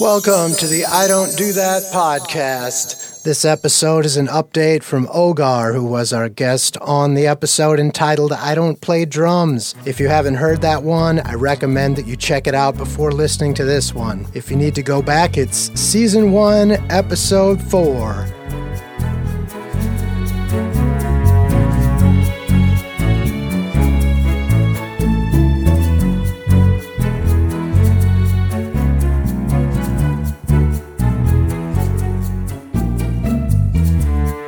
Welcome to the I Don't Do That podcast. This episode is an update from Ogar, who was our guest on the episode entitled I Don't Play Drums. If you haven't heard that one, I recommend that you check it out before listening to this one. If you need to go back, it's season 1, episode 4.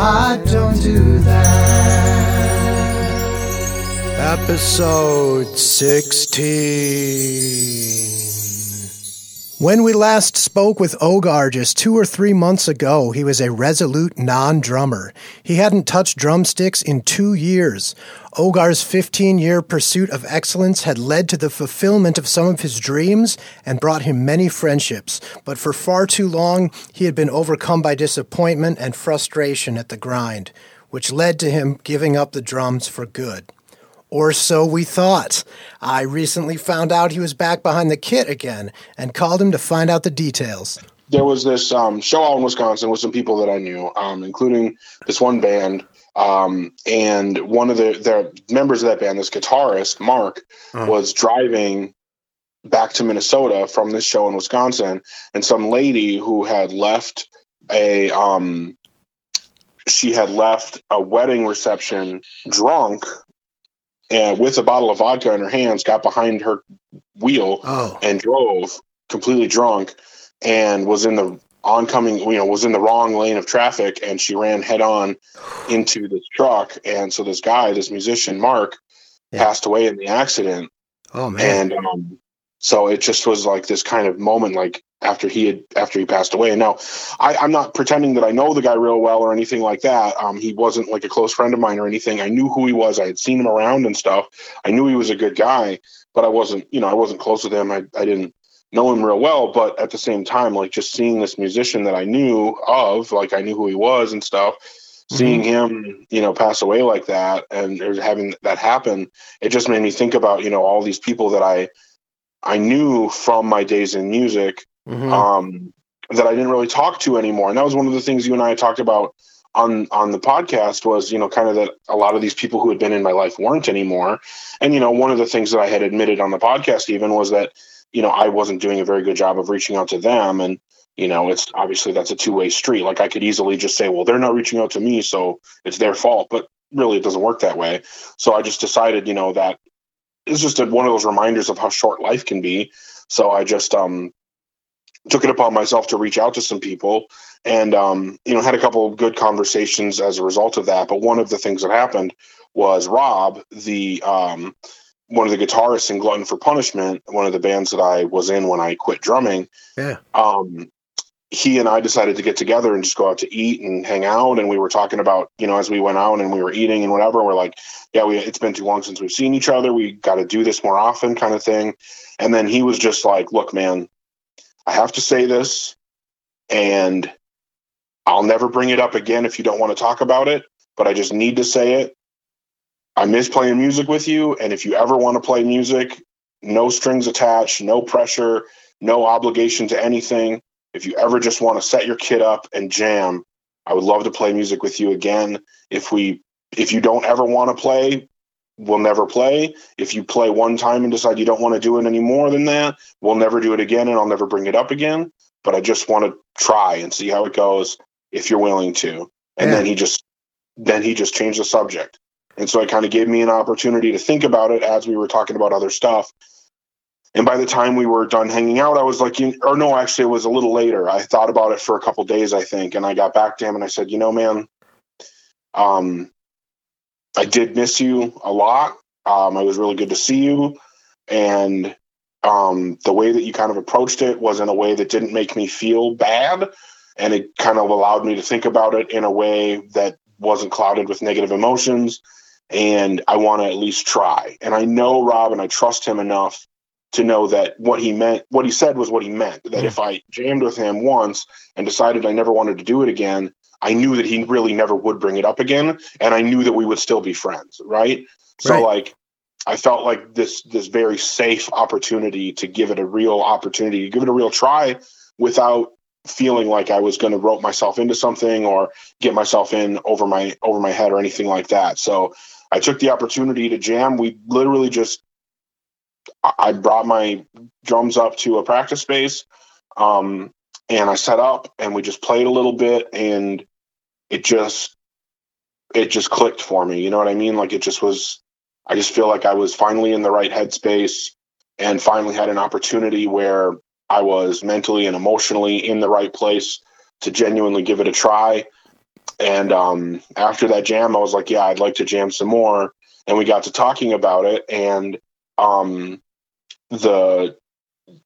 I don't do that. Episode 16. When we last spoke with Ogar just two or three months ago, he was a resolute non drummer. He hadn't touched drumsticks in two years. Ogar's 15 year pursuit of excellence had led to the fulfillment of some of his dreams and brought him many friendships, but for far too long he had been overcome by disappointment and frustration at the grind, which led to him giving up the drums for good. Or so we thought. I recently found out he was back behind the kit again and called him to find out the details. There was this um, show out in Wisconsin with some people that I knew, um, including this one band. Um, and one of the, the members of that band, this guitarist, Mark, uh-huh. was driving back to Minnesota from this show in Wisconsin. And some lady who had left a, um, she had left a wedding reception drunk and with a bottle of vodka in her hands, got behind her wheel oh. and drove completely drunk and was in the oncoming, you know, was in the wrong lane of traffic and she ran head on into this truck. And so this guy, this musician, Mark, yeah. passed away in the accident. Oh man. And um, so it just was like this kind of moment, like after he had after he passed away. And now I, am not pretending that I know the guy real well or anything like that. Um, he wasn't like a close friend of mine or anything. I knew who he was. I had seen him around and stuff. I knew he was a good guy, but I wasn't, you know, I wasn't close with him. I, I didn't know him real well, but at the same time, like just seeing this musician that I knew of, like I knew who he was and stuff. Mm-hmm. Seeing him, you know, pass away like that, and having that happen, it just made me think about, you know, all these people that I, I knew from my days in music mm-hmm. um, that I didn't really talk to anymore. And that was one of the things you and I talked about on on the podcast was you know kind of that a lot of these people who had been in my life weren't anymore. And you know one of the things that I had admitted on the podcast even was that you know I wasn't doing a very good job of reaching out to them and you know it's obviously that's a two-way street like i could easily just say well they're not reaching out to me so it's their fault but really it doesn't work that way so i just decided you know that it's just a, one of those reminders of how short life can be so i just um took it upon myself to reach out to some people and um, you know had a couple of good conversations as a result of that. But one of the things that happened was rob the um, one of the guitarists in glutton for punishment one of the bands that i was in when i quit drumming yeah. um, he and i decided to get together and just go out to eat and hang out. And we were talking about you know as we went out and we were eating and whatever we're like yeah we it's been too long since we've seen each other. We got to do this more often kind of thing. And then he was just like look man I have to say this, and I'll never bring it up again if you don't want to talk about it, but I just need to say it. I miss playing music with you. And if you ever want to play music, no strings attached, no pressure, no obligation to anything. If you ever just want to set your kit up and jam, I would love to play music with you again. If we if you don't ever want to play, we'll never play. If you play one time and decide you don't want to do it any more than that, we'll never do it again and I'll never bring it up again. But I just want to try and see how it goes if you're willing to. And yeah. then he just then he just changed the subject. And so it kind of gave me an opportunity to think about it as we were talking about other stuff. And by the time we were done hanging out, I was like, or no, actually, it was a little later. I thought about it for a couple days, I think. And I got back to him and I said, you know, man, um, I did miss you a lot. Um, it was really good to see you, and um, the way that you kind of approached it was in a way that didn't make me feel bad, and it kind of allowed me to think about it in a way that wasn't clouded with negative emotions. And I want to at least try. And I know Rob, and I trust him enough to know that what he meant, what he said was what he meant. That if I jammed with him once and decided I never wanted to do it again, I knew that he really never would bring it up again, and I knew that we would still be friends, right? So like I felt like this this very safe opportunity to give it a real opportunity, to give it a real try without feeling like I was going to rope myself into something or get myself in over my over my head or anything like that. So I took the opportunity to jam. We literally just I brought my drums up to a practice space, um, and I set up and we just played a little bit, and it just it just clicked for me. You know what I mean? Like it just was. I just feel like I was finally in the right headspace and finally had an opportunity where I was mentally and emotionally in the right place to genuinely give it a try. And um, after that jam, I was like, yeah, I'd like to jam some more. And we got to talking about it. And um, the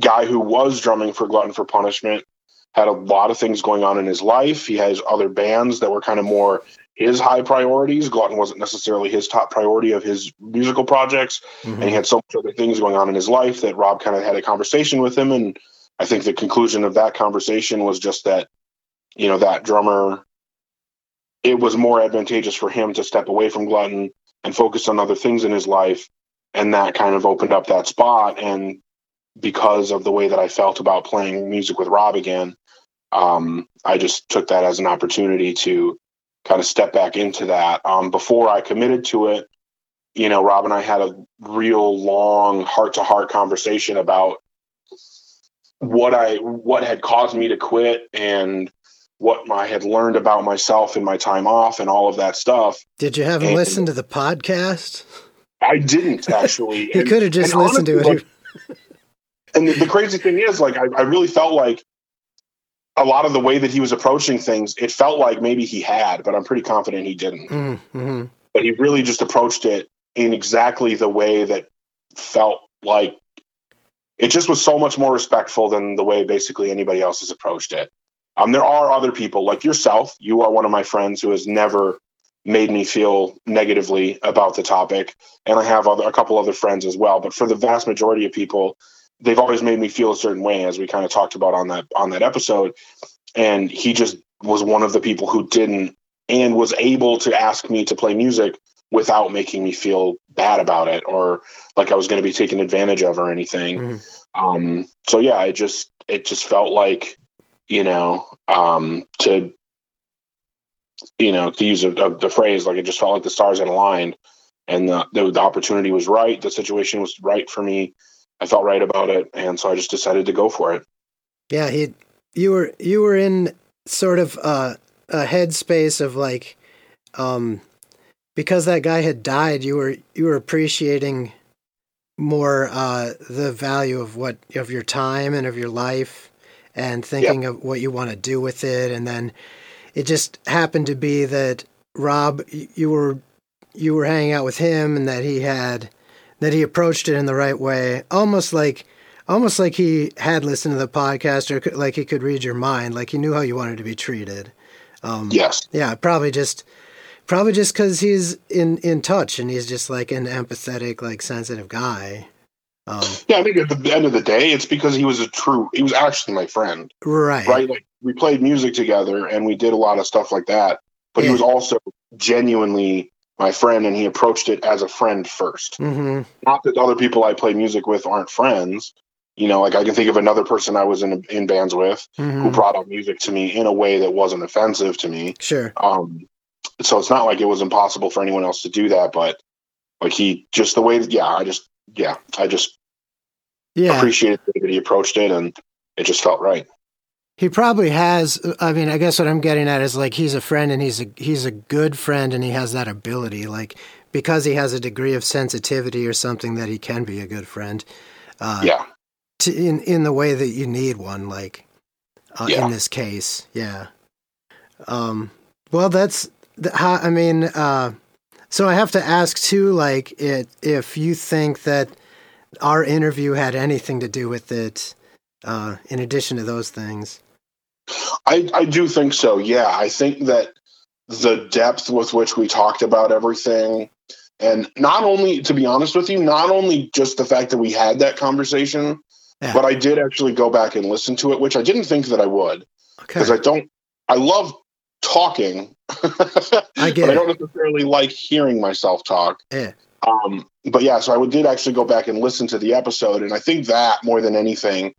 guy who was drumming for Glutton for Punishment had a lot of things going on in his life. He has other bands that were kind of more his high priorities. Glutton wasn't necessarily his top priority of his musical projects, mm-hmm. and he had so much other things going on in his life that Rob kind of had a conversation with him. And I think the conclusion of that conversation was just that, you know, that drummer, it was more advantageous for him to step away from Glutton and focus on other things in his life. And that kind of opened up that spot. And because of the way that I felt about playing music with Rob again, um, I just took that as an opportunity to kind of step back into that. Um, before I committed to it, you know, Rob and I had a real long heart to heart conversation about what I what had caused me to quit and what I had learned about myself in my time off and all of that stuff. Did you have him listen to the podcast? I didn't actually. he could have just listened honestly, to it. Like, and the, the, crazy thing is, like, I, I really felt like a lot of the way that he was approaching things, it felt like maybe he had, but I'm pretty confident he didn't. Mm-hmm. But he really just approached it in exactly the way that felt like it just was so much more respectful than the way basically anybody else has approached it. Um, there are other people like yourself. You are one of my friends who has never made me feel negatively about the topic, and I have other, a couple other friends as well. But for the vast majority of people, they've always made me feel a certain way, as we kind of talked about on that on that episode. And he just was one of the people who didn't and was able to ask me to play music without making me feel bad about it or like I was going to be taken advantage of or anything. Mm-hmm. Um, so yeah, I just it just felt like you know um, to you know to use a, a, the phrase like it just felt like the stars had aligned and the, the, the opportunity was right, the situation was right for me I felt right about it, and so I just decided to go for it. Yeah, he, you were you were in sort of a, a headspace of like, um, because that guy had died, you were you were appreciating more uh, the value of what of your time and of your life, and thinking yep. of what you want to do with it, and then it just happened to be that Rob, you were you were hanging out with him, and that he had that he approached it in the right way, almost like almost like he had listened to the podcast or could, like he could read your mind, like he knew how you wanted to be treated. Um, yes. Yeah, probably just probably just because he's in in touch and he's just like an empathetic, like sensitive guy. Um, yeah, I think at the end of the day, it's because he was a true. He was actually my friend. Right. Right. Like we played music together and we did a lot of stuff like that. But yeah. he was also genuinely my friend and he approached it as a friend 1st mm-hmm. Not that other people I play music with aren't friends. You know, like I can think of another person I was in in bands with mm-hmm. who brought up music to me in a way that wasn't offensive to me. Sure. Um, so it's not like it was impossible for anyone else to do that, but like he just the way that yeah, I just yeah, I just yeah appreciated the way that he approached it and it just felt right. He probably has. I mean, I guess what I'm getting at is like he's a friend and he's a he's a good friend and he has that ability, like because he has a degree of sensitivity or something that he can be a good friend. Uh, yeah. To, in in the way that you need one, like uh, yeah. in this case, yeah. Um. Well, that's how. I mean, uh, so I have to ask too, like, it if you think that our interview had anything to do with it. Uh, in addition to those things. I, I do think so. Yeah, I think that the depth with which we talked about everything, and not only, to be honest with you, not only just the fact that we had that conversation, yeah. but I did actually go back and listen to it, which I didn't think that I would, because okay. I don't. I love talking. I get. but I don't necessarily like hearing myself talk. Yeah. Um, but yeah, so I did actually go back and listen to the episode, and I think that more than anything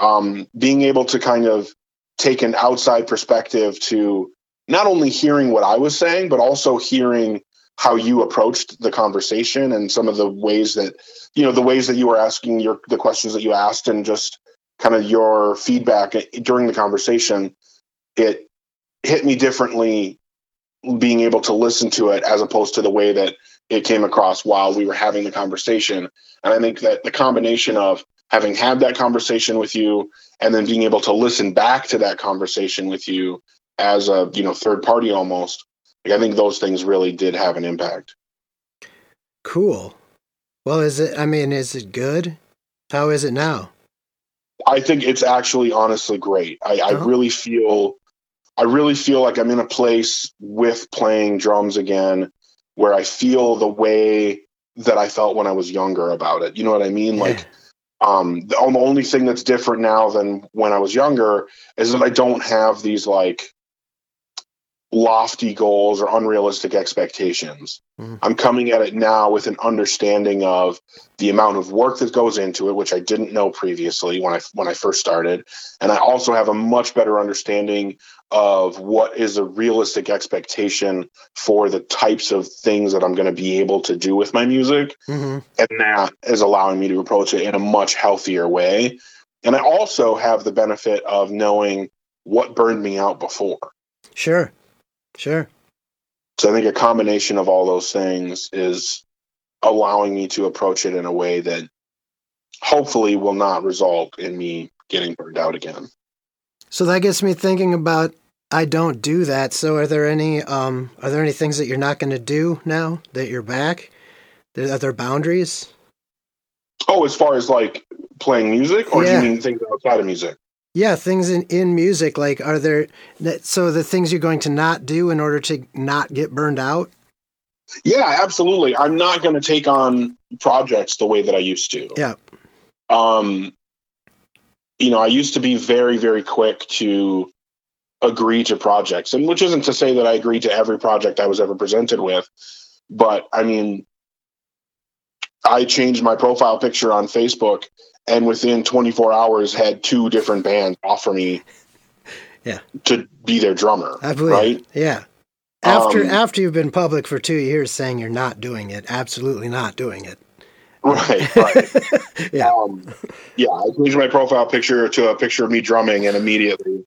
um, being able to kind of take an outside perspective to not only hearing what I was saying, but also hearing how you approached the conversation and some of the ways that you know the ways that you were asking your the questions that you asked and just kind of your feedback during the conversation it hit me differently being able to listen to it as opposed to the way that it came across while we were having the conversation. And i think that the combination of having had that conversation with you and then being able to listen back to that conversation with you as a you know third party almost like, i think those things really did have an impact. Cool. Well is it i mean is it good? How is it now? I think it's actually honestly great. I, I uh-huh. really feel i really feel like i'm in a place with playing drums again where i feel the way that i felt when i was younger about it. You know what i mean? Yeah. like um, the only thing that's different now than when I was younger is that I don't have these like lofty goals or unrealistic expectations. Mm. I'm coming at it now with an understanding of the amount of work that goes into it, which I didn't know previously when I when I first started, and I also have a much better understanding of what is a realistic expectation for the types of things that I'm going to be able to do with my music, mm-hmm. and that is allowing me to approach it in a much healthier way. And I also have the benefit of knowing what burned me out before. Sure. Sure. So I think a combination of all those things is allowing me to approach it in a way that hopefully will not result in me getting burned out again. So that gets me thinking about I don't do that. So are there any um are there any things that you're not going to do now that you're back? Are there boundaries? Oh, as far as like playing music or yeah. do you mean things outside of music? Yeah, things in, in music. Like, are there so the things you're going to not do in order to not get burned out? Yeah, absolutely. I'm not going to take on projects the way that I used to. Yeah. Um, you know, I used to be very, very quick to agree to projects, and which isn't to say that I agreed to every project I was ever presented with, but I mean, I changed my profile picture on Facebook and within 24 hours had two different bands offer me yeah. to be their drummer I believe, right? Yeah. After um, after you've been public for two years saying you're not doing it absolutely not doing it. Right right. Yeah. Um, yeah i changed my profile picture to a picture of me drumming and immediately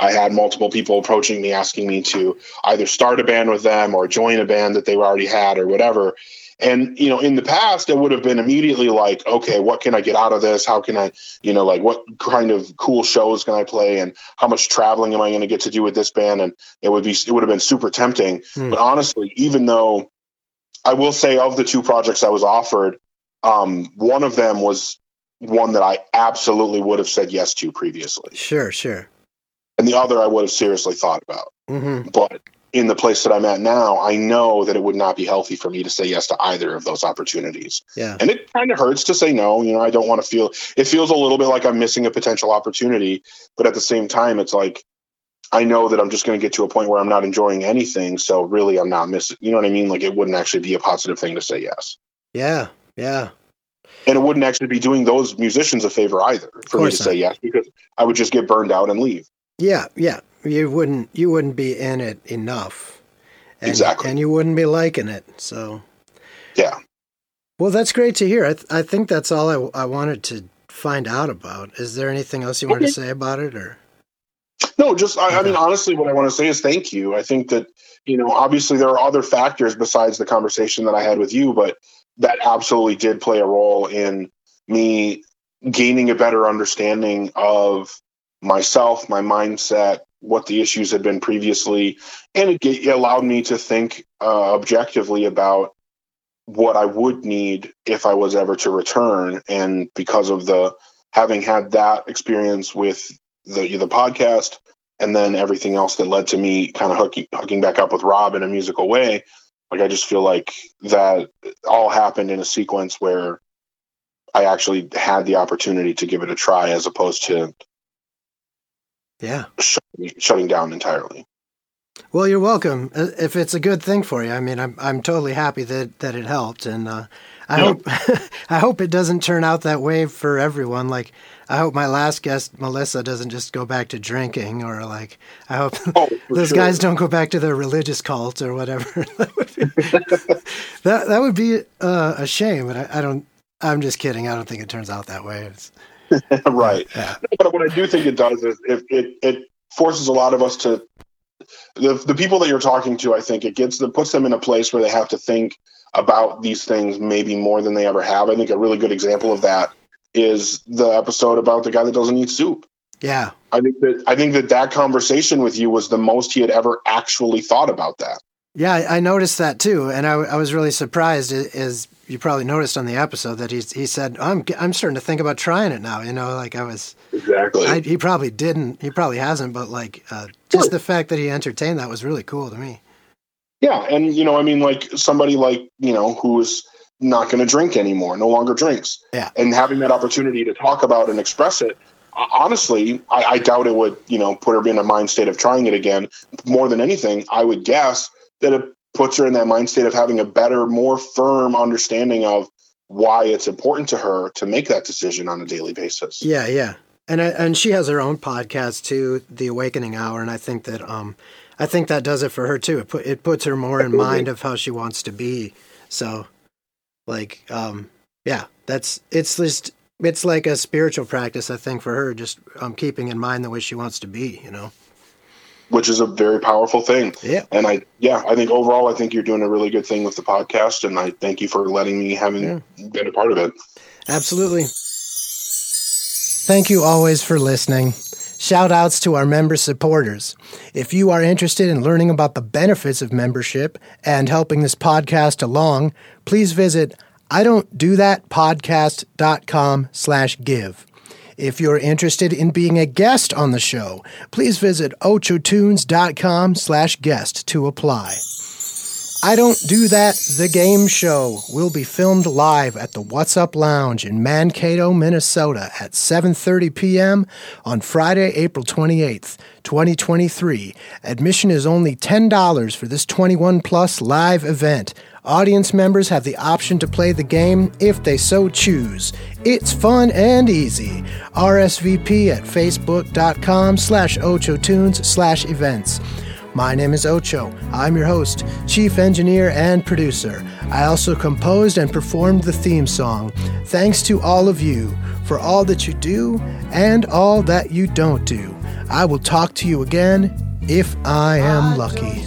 i had multiple people approaching me asking me to either start a band with them or join a band that they already had or whatever and, you know, in the past, it would have been immediately like, okay, what can I get out of this? How can I, you know, like what kind of cool shows can I play and how much traveling am I going to get to do with this band? And it would be, it would have been super tempting. Hmm. But honestly, even though I will say of the two projects I was offered, um, one of them was one that I absolutely would have said yes to previously. Sure, sure. And the other I would have seriously thought about. Mm-hmm. But in the place that I'm at now, I know that it would not be healthy for me to say yes to either of those opportunities. Yeah. And it kind of hurts to say no. You know, I don't want to feel it feels a little bit like I'm missing a potential opportunity, but at the same time, it's like I know that I'm just going to get to a point where I'm not enjoying anything. So really, I'm not missing. You know what I mean? Like it wouldn't actually be a positive thing to say yes. Yeah. Yeah. And it wouldn't actually be doing those musicians a favor either for me to not. say yes because I would just get burned out and leave. Yeah. Yeah you wouldn't you wouldn't be in it enough. And, exactly. And you wouldn't be liking it. So Yeah. Well, that's great to hear. I, th- I think that's all I, I wanted to find out about. Is there anything else you okay. wanted to say about it or no, just I, I, mean honestly, what I want to say is thank you. I think that you know obviously there are other factors besides the conversation that I had with you, but that absolutely did play a role in me gaining a better understanding of myself, my mindset, what the issues had been previously, and it, it allowed me to think uh, objectively about what I would need if I was ever to return. And because of the having had that experience with the the podcast, and then everything else that led to me kind of hooking hooking back up with Rob in a musical way, like I just feel like that all happened in a sequence where I actually had the opportunity to give it a try, as opposed to yeah. Shutting, shutting down entirely. Well, you're welcome. Uh, if it's a good thing for you, I mean, I'm I'm totally happy that that it helped, and uh, I yeah. hope I hope it doesn't turn out that way for everyone. Like I hope my last guest, Melissa, doesn't just go back to drinking, or like I hope Oh, those sure. guys don't go back to their religious cult or whatever. that would be, that, that would be uh, a shame, but I, I don't. I'm just kidding. I don't think it turns out that way. It's, right. yeah, But what I do think it does is it, it, it forces a lot of us to the the people that you're talking to. I think it gets them puts them in a place where they have to think about these things maybe more than they ever have. I think a really good example of that is the episode about the guy that doesn't eat soup. yeah, I think that I think that that conversation with you was the most he had ever actually thought about that. Yeah. I noticed that too, and I, I was really surprised, as you probably noticed on the episode, that he he said, "I'm I'm starting to think about trying it now." You know, like I was. Exactly. I, he probably didn't. He probably hasn't, but like uh, just the fact that he entertained that was really cool to me. Yeah, and you know, I mean, like somebody like you know who's not going to drink anymore, no longer drinks, Yeah. and having that opportunity to talk about and express it. Honestly, I, I doubt it would, you know, put her in a mind state of trying it again. More than anything, I would guess that it puts her in that mind state of having a better, more firm understanding of why it's important to her to make that decision on a daily basis. Yeah, yeah, and I, and she has her own podcast too, The Awakening Hour, and I think that um, I think that does it for her too. It put it puts her more in mind of how she wants to be. So, like, um, yeah, that's it's just it's like a spiritual practice. I think for her, just um, keeping in mind the way she wants to be. You know. Which is a very powerful thing. Yeah. And I, yeah, I think overall, I think you're doing a really good thing with the podcast, and I thank you for letting me having Yeah. been a part of it. Absolutely. Thank you always for listening. Shout outs to our member supporters. If you are interested in learning about the benefits of membership and helping this podcast along, please visit I don't do that podcast.com slash give. If you're interested in being a guest on the show, please visit ochotunes.com slash guest to apply. I Don't Do That, the game show, will be filmed live at the What's Up Lounge in Mankato, Minnesota at 7.30 p.m. on Friday, April 28th, 2023. Admission is only $10 for this 21-plus live event. Audience members have the option to play the game if they so choose. It's fun and easy. RSVP at facebook.com slash ochotunes slash events. My name is Ocho. I'm your host, chief engineer, and producer. I also composed and performed the theme song. Thanks to all of you for all that you do and all that you don't do. I will talk to you again if I am lucky.